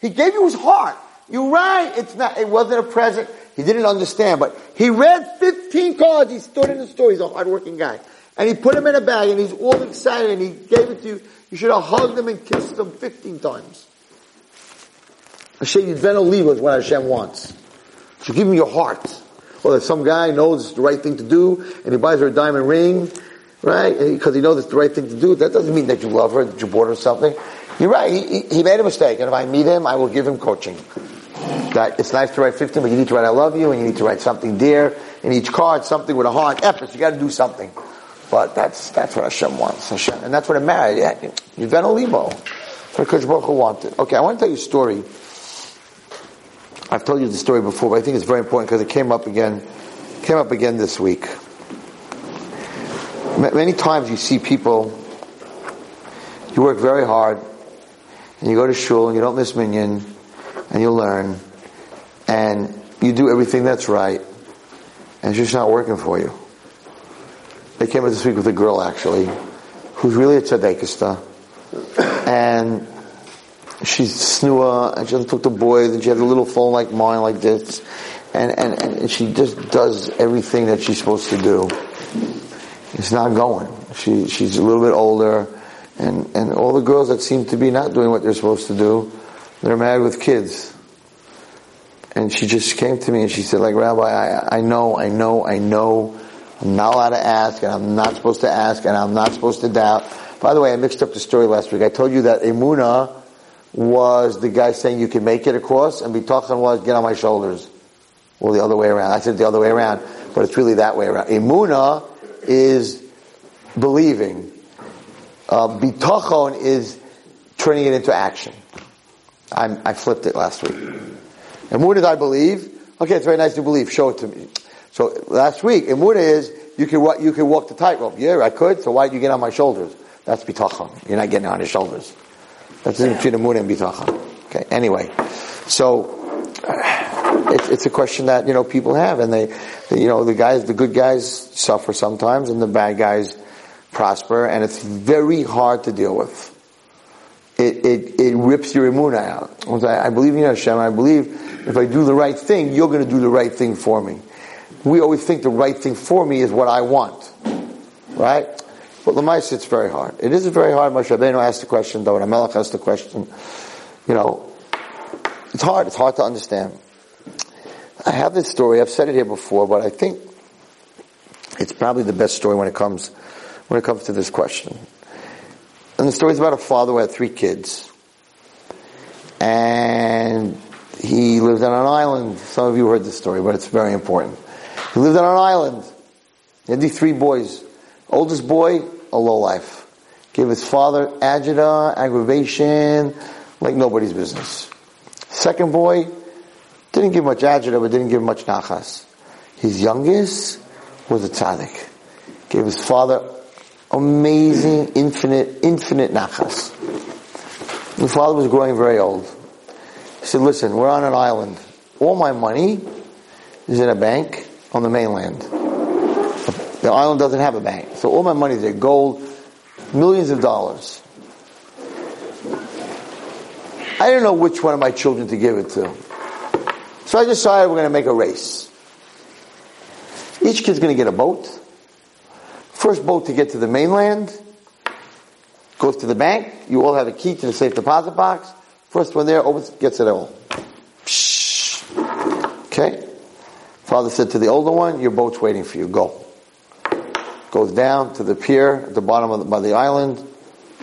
He gave you his heart. You're right. It's not, it wasn't a present. He didn't understand, but he read 15 cards. He stood in the store. He's a hardworking guy. And he put them in a bag and he's all excited and he gave it to you. You should have hugged him and kissed him 15 times. Hashem Yidven leave is what Hashem wants. So give him your heart. Or that some guy knows it's the right thing to do and he buys her a diamond ring, right? Because he knows it's the right thing to do. That doesn't mean that you love her, that you bought her something. You're right. He, he made a mistake, and if I meet him, I will give him coaching. That it's nice to write 15, but you need to write "I love you," and you need to write something dear in each card, something with a heart. Efforts. You got to do something. But that's that's what Hashem wants, Hashem, and that's what a marriage. You've been a limo. That's what wanted. Okay, I want to tell you a story. I've told you the story before, but I think it's very important because it came up again. Came up again this week. Many times you see people. You work very hard and you go to shul and you don't miss minyan, and you learn, and you do everything that's right, and it's just not working for you. They came up this week with a girl actually, who's really a tzadekista, and she's snua, and she doesn't talk to boys, and she has a little phone like mine, like this, and, and, and she just does everything that she's supposed to do. It's not going. She, she's a little bit older, and, and all the girls that seem to be not doing what they're supposed to do, they're married with kids. And she just came to me and she said, like, Rabbi, I, I know, I know, I know, I'm not allowed to ask, and I'm not supposed to ask, and I'm not supposed to doubt. By the way, I mixed up the story last week. I told you that Emuna was the guy saying you can make it across, and Bitachon was get on my shoulders. Well, the other way around. I said the other way around, but it's really that way around. Emuna is believing uh, bitachon is turning it into action. I'm, i flipped it last week. And what did I believe? Okay, it's very nice to believe. Show it to me. So last week, Emunah is you can you can walk the tightrope. Yeah, I could. So why did you get on my shoulders? That's bitachon. You're not getting on his shoulders. That's between Emunah and bitachon. Okay. Anyway, so uh, it's, it's a question that you know people have, and they, they, you know, the guys, the good guys suffer sometimes, and the bad guys prosper, and it's very hard to deal with. It, it, it rips your imuna out. I, I believe in you, Hashem. I believe if I do the right thing, you're going to do the right thing for me. We always think the right thing for me is what I want. Right? But Lamais, it's very hard. It is very hard. Moshe Rabbeinu asked the question, David HaMelech asked the question. You know, it's hard. It's hard to understand. I have this story. I've said it here before, but I think it's probably the best story when it comes when it comes to this question. And the story is about a father who had three kids. And he lived on an island. Some of you heard this story, but it's very important. He lived on an island. He had these three boys. Oldest boy, a low life. Gave his father agita, aggravation, like nobody's business. Second boy, didn't give much agita, but didn't give much nachas. His youngest was a tzaddik. Gave his father amazing, infinite, infinite nachas. The father was growing very old. He said, listen, we're on an island. All my money is in a bank on the mainland. The island doesn't have a bank. So all my money is there. Gold, millions of dollars. I didn't know which one of my children to give it to. So I decided we're going to make a race. Each kid's going to get a boat. First boat to get to the mainland goes to the bank. You all have a key to the safe deposit box. First one there opens, gets it all. Okay? Father said to the older one, your boat's waiting for you, go. Goes down to the pier at the bottom of the, by the island.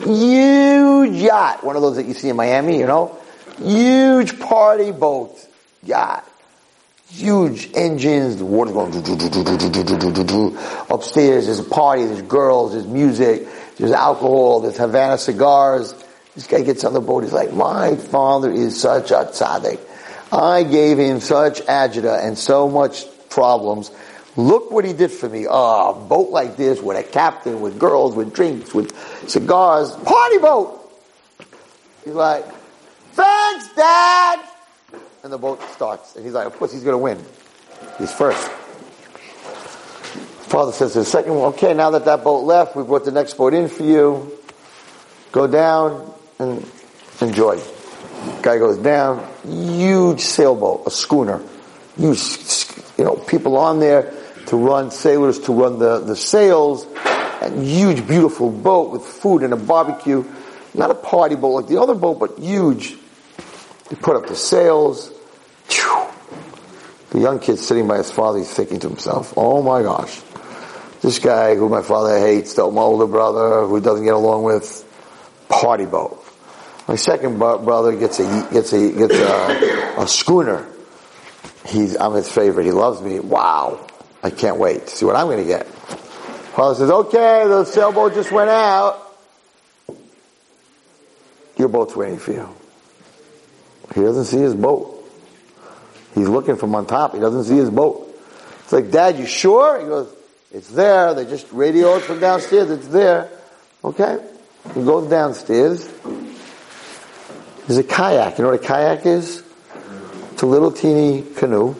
Huge yacht. One of those that you see in Miami, you know? Huge party boat. Yacht. Huge engines, the water's going upstairs, there's a party, there's girls, there's music, there's alcohol, there's Havana cigars. This guy gets on the boat, he's like, my father is such a tzaddik. I gave him such agita and so much problems. Look what he did for me. Oh, a boat like this with a captain, with girls, with drinks, with cigars. Party boat! He's like, thanks, Dad! And the boat starts. And he's like, of course he's going to win. He's first. Father says to the second one, okay, now that that boat left, we brought the next boat in for you. Go down and enjoy. Guy goes down, huge sailboat, a schooner. Huge, you know, people on there to run, sailors to run the, the sails, and huge, beautiful boat with food and a barbecue. Not a party boat like the other boat, but huge. They put up the sails. The young kid sitting by his father, he's thinking to himself, oh my gosh, this guy who my father hates, my older brother who doesn't get along with, party boat. My second brother gets a gets a gets a, a schooner. He's I'm his favorite. He loves me. Wow! I can't wait to see what I'm going to get. Father says, "Okay, the sailboat just went out. Your boat's waiting for you." He doesn't see his boat. He's looking from on top. He doesn't see his boat. It's like, Dad, you sure? He goes, It's there. They just radioed from downstairs. It's there. Okay. He goes downstairs. There's a kayak. You know what a kayak is? It's a little teeny canoe.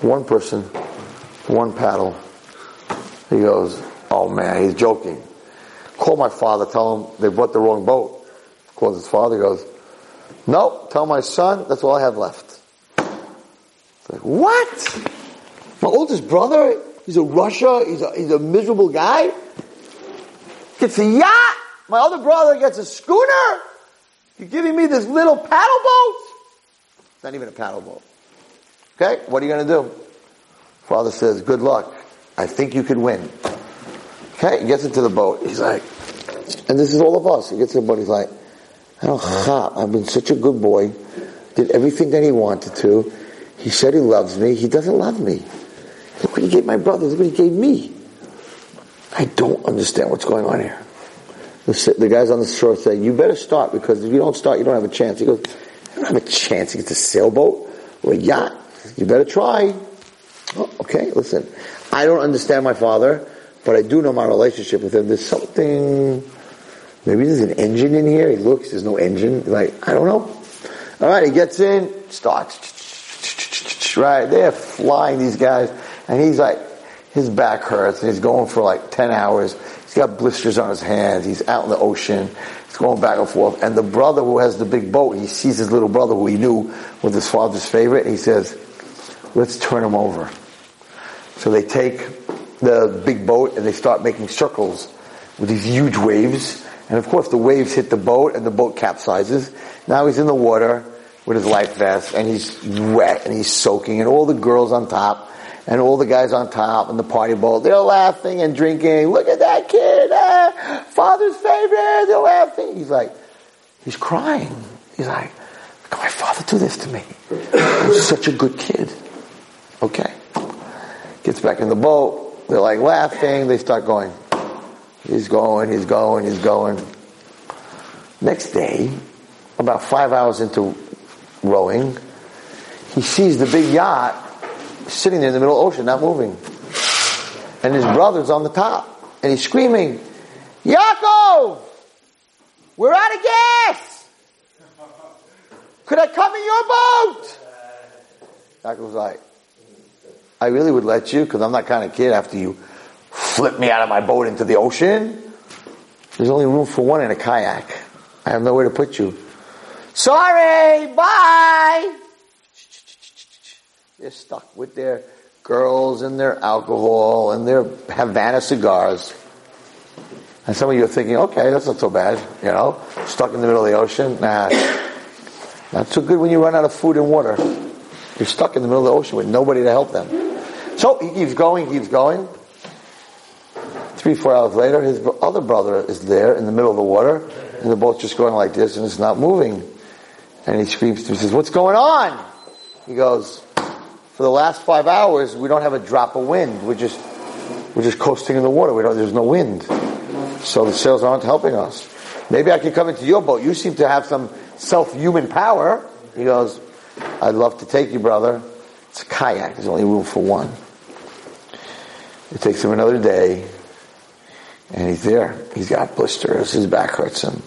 One person, one paddle. He goes, oh man, he's joking. Call my father, tell him they brought the wrong boat. Calls his father, goes, no, tell my son, that's all I have left. Like, what? My oldest brother, he's a rasha, he's a, he's a miserable guy, gets a yacht. My other brother gets a schooner. You're giving me this little paddle boat? It's not even a paddle boat. Okay, what are you going to do? Father says, good luck. I think you could win. Okay, he gets into the boat. He's like, and this is all of us. He gets in the boat. He's like, I've I've been such a good boy. Did everything that he wanted to. He said he loves me. He doesn't love me. Look what he gave my brother. Look what he gave me. I don't understand what's going on here. The, the guys on the shore say, you better start because if you don't start, you don't have a chance. He goes, I don't have a chance to get a sailboat or a yacht. You better try. Oh, okay, listen. I don't understand my father, but I do know my relationship with him. There's something, maybe there's an engine in here. He looks, there's no engine. Like, I don't know. All right, he gets in, starts. Right, they're flying these guys, and he's like, his back hurts, and he's going for like 10 hours He's got blisters on his hands. He's out in the ocean. He's going back and forth. And the brother who has the big boat, he sees his little brother who he knew was his father's favorite. he says, let's turn him over. So they take the big boat and they start making circles with these huge waves. And of course the waves hit the boat and the boat capsizes. Now he's in the water with his life vest and he's wet and he's soaking and all the girls on top and all the guys on top and the party boat, they're laughing and drinking. Look at that kid, ah, father's favorite. They're laughing. He's like, he's crying. He's like, can my father do this to me? I'm such a good kid. Okay. Gets back in the boat. They're like laughing. They start going. He's going, he's going, he's going. Next day, about five hours into rowing, he sees the big yacht sitting there in the middle of the ocean, not moving. And his brother's on the top. And he's screaming, Yaakov! We're out of gas! Could I come in your boat? Yaakov's like, I really would let you because I'm that kind of kid after you flip me out of my boat into the ocean. There's only room for one in a kayak. I have nowhere to put you. Sorry, bye! They're stuck with their girls and their alcohol and their Havana cigars. And some of you are thinking, okay, that's not so bad, you know, stuck in the middle of the ocean. Nah, not so good when you run out of food and water. You're stuck in the middle of the ocean with nobody to help them. So he keeps going, keeps going. Three, four hours later, his other brother is there in the middle of the water, and the boat's just going like this, and it's not moving. And he screams to he says, what's going on? He goes, for the last five hours, we don't have a drop of wind. We're just, we're just coasting in the water. We don't, there's no wind. So the sails aren't helping us. Maybe I can come into your boat. You seem to have some self-human power. He goes, I'd love to take you, brother. It's a kayak. There's only room for one. It takes him another day, and he's there. He's got blisters. His back hurts him.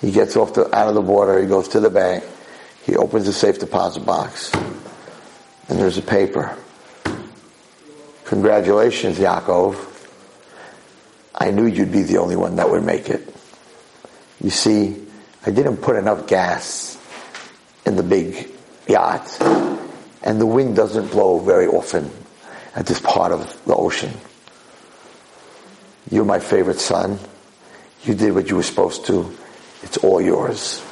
He gets off the, out of the water. He goes to the bank. He opens the safe deposit box, and there's a paper. Congratulations, Yaakov. I knew you'd be the only one that would make it. You see, I didn't put enough gas in the big yacht, and the wind doesn't blow very often at this part of the ocean. You're my favorite son. You did what you were supposed to. It's all yours.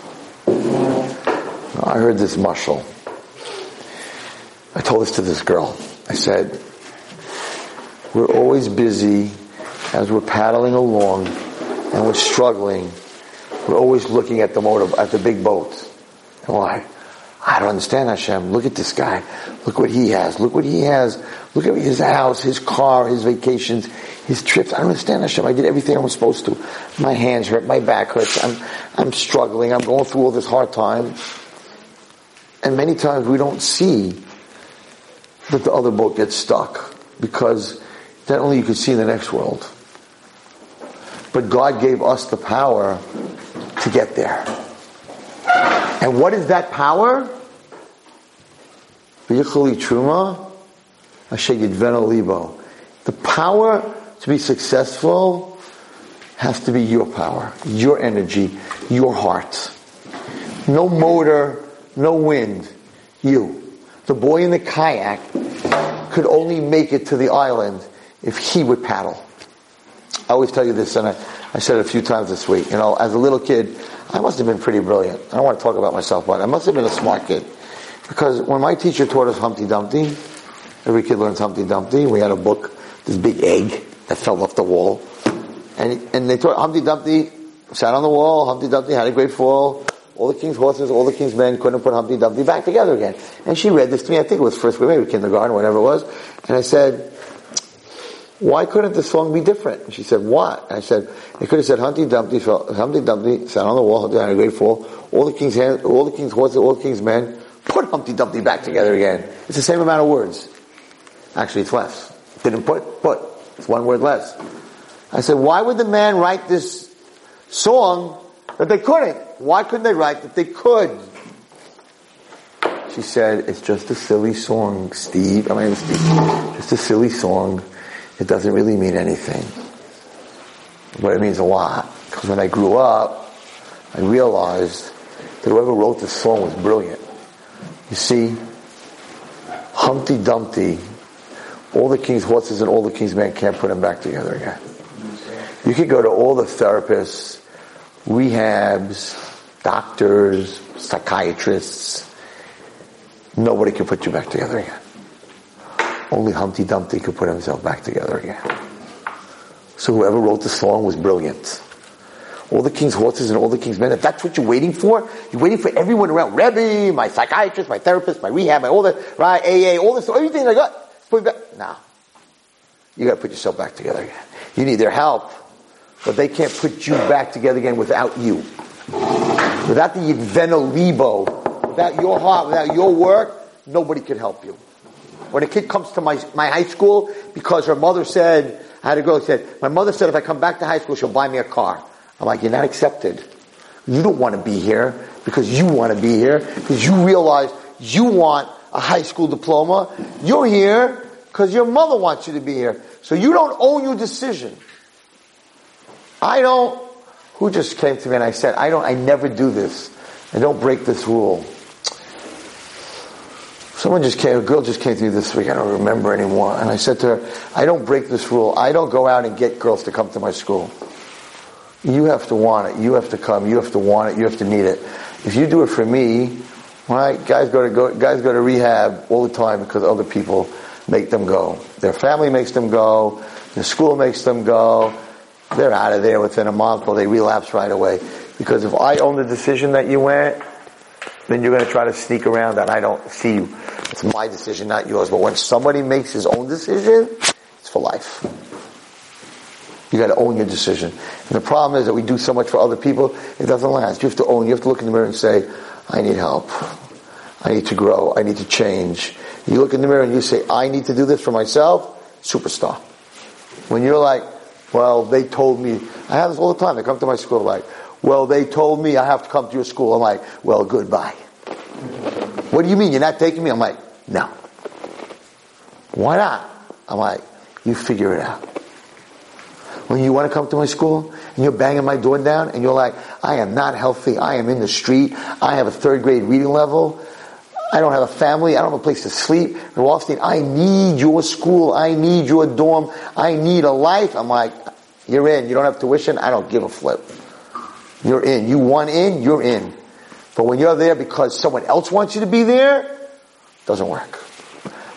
I heard this mushal. I told this to this girl. I said, we're always busy as we're paddling along and we're struggling. We're always looking at the motor, at the big boat. And why? I don't understand Hashem. Look at this guy. Look what he has. Look what he has. Look at his house, his car, his vacations, his trips. I don't understand Hashem. I did everything I was supposed to. My hands hurt, my back hurts. I'm, I'm struggling. I'm going through all this hard time. And many times we don't see that the other boat gets stuck because that only you can see in the next world. But God gave us the power to get there. And what is that power? The power to be successful has to be your power, your energy, your heart. No motor, no wind. You. The boy in the kayak could only make it to the island if he would paddle. I always tell you this, and I, I said it a few times this week. You know, as a little kid, I must have been pretty brilliant. I don't want to talk about myself, but I must have been a smart kid. Because when my teacher taught us Humpty Dumpty, every kid learns Humpty Dumpty. We had a book, this big egg that fell off the wall. And, and they taught Humpty Dumpty, sat on the wall, Humpty Dumpty had a great fall. All the king's horses, all the king's men couldn't put Humpty Dumpty back together again. And she read this to me, I think it was first grade, maybe kindergarten, whatever it was. And I said, why couldn't the song be different? And she said, what? I said, it could have said Humpty Dumpty, fell, Humpty Dumpty sat on the wall, Humpty had a great fall. All the king's hands, all the king's horses, all the king's men put Humpty Dumpty back together again. It's the same amount of words. Actually, it's less. Didn't put, put. It's one word less. I said, why would the man write this song that they couldn't? Why couldn't they write that they could? She said, it's just a silly song, Steve. I mean, Steve, just a silly song it doesn't really mean anything. But it means a lot. Because when I grew up, I realized that whoever wrote this song was brilliant. You see, Humpty Dumpty, all the king's horses and all the king's men can't put them back together again. You could go to all the therapists, rehabs, doctors, psychiatrists. Nobody can put you back together again. Only Humpty Dumpty could put himself back together again. So whoever wrote the song was brilliant. All the king's horses and all the king's men, if that's what you're waiting for, you're waiting for everyone around. Rebbe, my psychiatrist, my therapist, my rehab, my all the, right, AA, all this, everything I got. Put back. No. You gotta put yourself back together again. You need their help, but they can't put you back together again without you. Without the Yidvena Libo, without your heart, without your work, nobody can help you. When a kid comes to my, my high school because her mother said, I had a girl who said, my mother said if I come back to high school, she'll buy me a car. I'm like, you're not accepted. You don't want to be here because you want to be here because you realize you want a high school diploma. You're here because your mother wants you to be here. So you don't own your decision. I don't, who just came to me and I said, I don't, I never do this. I don't break this rule. Someone just came, a girl just came to me this week, I don't remember anymore, and I said to her, I don't break this rule. I don't go out and get girls to come to my school. You have to want it. You have to come. You have to want it. You have to need it. If you do it for me, Right? Guys go to go, guys go to rehab all the time because other people make them go. Their family makes them go. Their school makes them go. They're out of there within a month or they relapse right away. Because if I own the decision that you went, then you're going to try to sneak around and I don't see you. It's my decision, not yours. But when somebody makes his own decision, it's for life. You got to own your decision. And the problem is that we do so much for other people, it doesn't last. You have to own. You have to look in the mirror and say, I need help. I need to grow. I need to change. You look in the mirror and you say, I need to do this for myself. Superstar. When you're like, well, they told me, I have this all the time. They come to my school like, well, they told me I have to come to your school. I'm like, well, goodbye. What do you mean? You're not taking me? I'm like, no. Why not? I'm like, you figure it out. When you want to come to my school and you're banging my door down and you're like, I am not healthy. I am in the street. I have a third grade reading level. I don't have a family. I don't have a place to sleep. Wallerstein, I need your school. I need your dorm. I need a life. I'm like, you're in. You don't have tuition. I don't give a flip. You're in. You want in, you're in. But when you're there because someone else wants you to be there, doesn't work.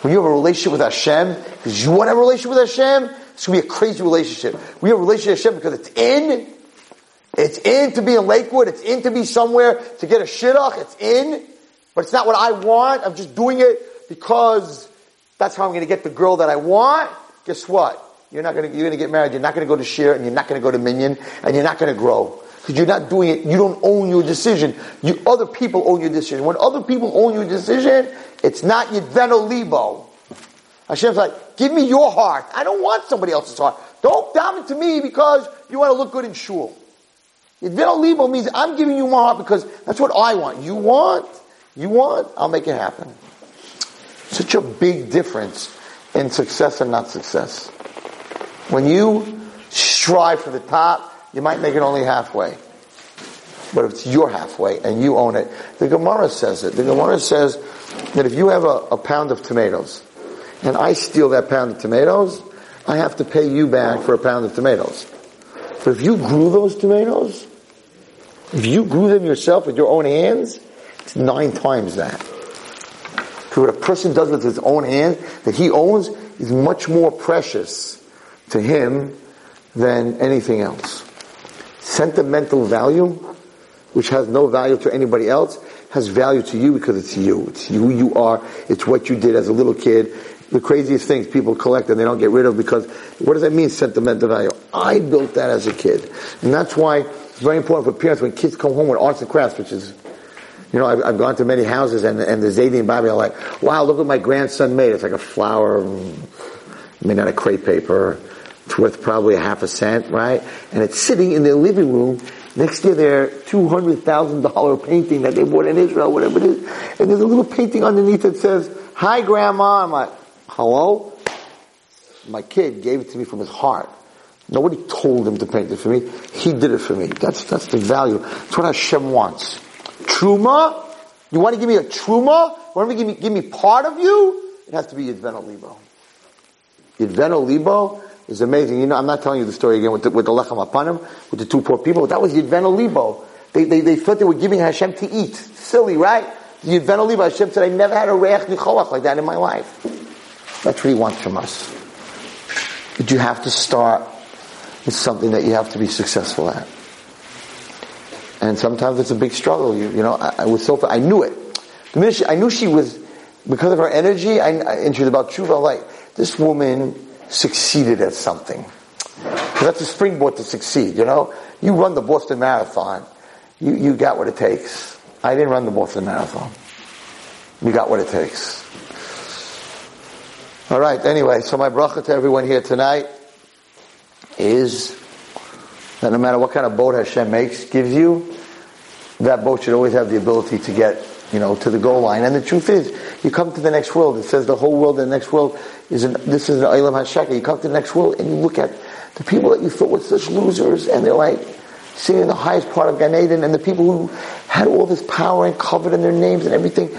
When you have a relationship with Hashem, because you want a relationship with Hashem, it's going to be a crazy relationship. We have a relationship because it's in. It's in to be in Lakewood. It's in to be somewhere to get a shidduch. It's in. But it's not what I want. I'm just doing it because that's how I'm going to get the girl that I want. Guess what? You're not going to, you're going to get married. You're not going to go to shiur and you're not going to go to minyan and you're not going to grow. Because you're not doing it, you don't own your decision. You, other people own your decision. When other people own your decision, it's not Yidveno Libo. Hashem's like, give me your heart. I don't want somebody else's heart. Don't it to me because you want to look good in shul. Yidveno Libo means I'm giving you my heart because that's what I want. You want? You want? I'll make it happen. Such a big difference in success and not success. When you strive for the top, you might make it only halfway. But if it's your halfway and you own it, the Gemara says it. The Gemara says that if you have a, a pound of tomatoes and I steal that pound of tomatoes, I have to pay you back for a pound of tomatoes. But if you grew those tomatoes, if you grew them yourself with your own hands, it's nine times that. So what a person does with his own hands that he owns is much more precious to him than anything else sentimental value, which has no value to anybody else, has value to you because it's you. It's who you are. It's what you did as a little kid. The craziest things people collect and they don't get rid of because what does that mean, sentimental value? I built that as a kid. And that's why it's very important for parents when kids come home with arts and crafts, which is, you know, I've, I've gone to many houses and, and the Zaidi and Bobby are like, wow, look what my grandson made. It's like a flower made out of crepe paper it's worth probably a half a cent, right? And it's sitting in their living room next to their $200,000 painting that they bought in Israel, whatever it is. And there's a little painting underneath that says, Hi Grandma. I'm like, hello? My kid gave it to me from his heart. Nobody told him to paint it for me. He did it for me. That's, that's the value. That's what Hashem wants. Truma? You want to give me a truma? You want to give me, give me part of you? It has to be Yidveno Libo. Yidveno Libo is amazing. You know, I'm not telling you the story again with the, with the lechem apanim, with the two poor people. That was Yidveno Libo. They, they, they thought they were giving Hashem to eat. Silly, right? Yidveno Libo. Hashem said, I never had a reiach nichoach like that in my life. That's what he wants from us. But you have to start with something that you have to be successful at. And sometimes it's a big struggle. You, you know, I, I was so, I knew it. The minute she, I knew she was, because of her energy, I, and she was about tshuva, like, this woman succeeded at something. That's a springboard to succeed, you know? You run the Boston Marathon, you, you got what it takes. I didn't run the Boston Marathon. You got what it takes. Alright, anyway, so my bracha to everyone here tonight is that no matter what kind of boat Hashem makes, gives you, that boat should always have the ability to get, you know, to the goal line. And the truth is, you come to the next world, it says the whole world the next world is an, this is an Eilam HaShaka. You come to the next world and you look at the people that you thought were such losers and they're like sitting in the highest part of Gan Eden and the people who had all this power and covered in their names and everything.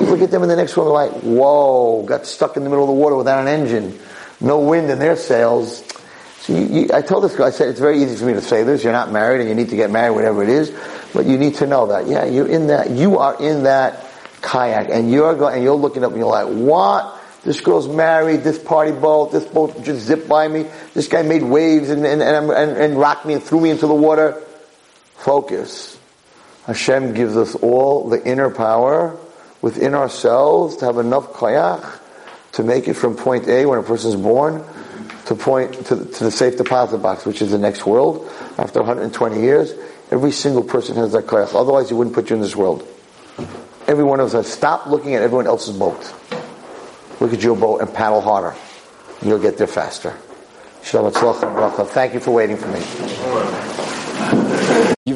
You look at them in the next world and like, whoa, got stuck in the middle of the water without an engine. No wind in their sails. So you, you, I told this guy, I said, it's very easy for me to say this. You're not married and you need to get married, whatever it is. But you need to know that. Yeah, you're in that, you are in that kayak, and you're going, and you're looking up and you're like, what? This girl's married, this party boat, this boat just zipped by me, this guy made waves and, and, and, and, and rocked me and threw me into the water. Focus. Hashem gives us all the inner power within ourselves to have enough kayak to make it from point A when a person is born to point to, to the safe deposit box, which is the next world. After 120 years, every single person has that kayak. Otherwise, he wouldn't put you in this world. Every one of us stop looking at everyone else's boat. Look at your boat and paddle harder. You'll get there faster. Shalom, Thank you for waiting for me.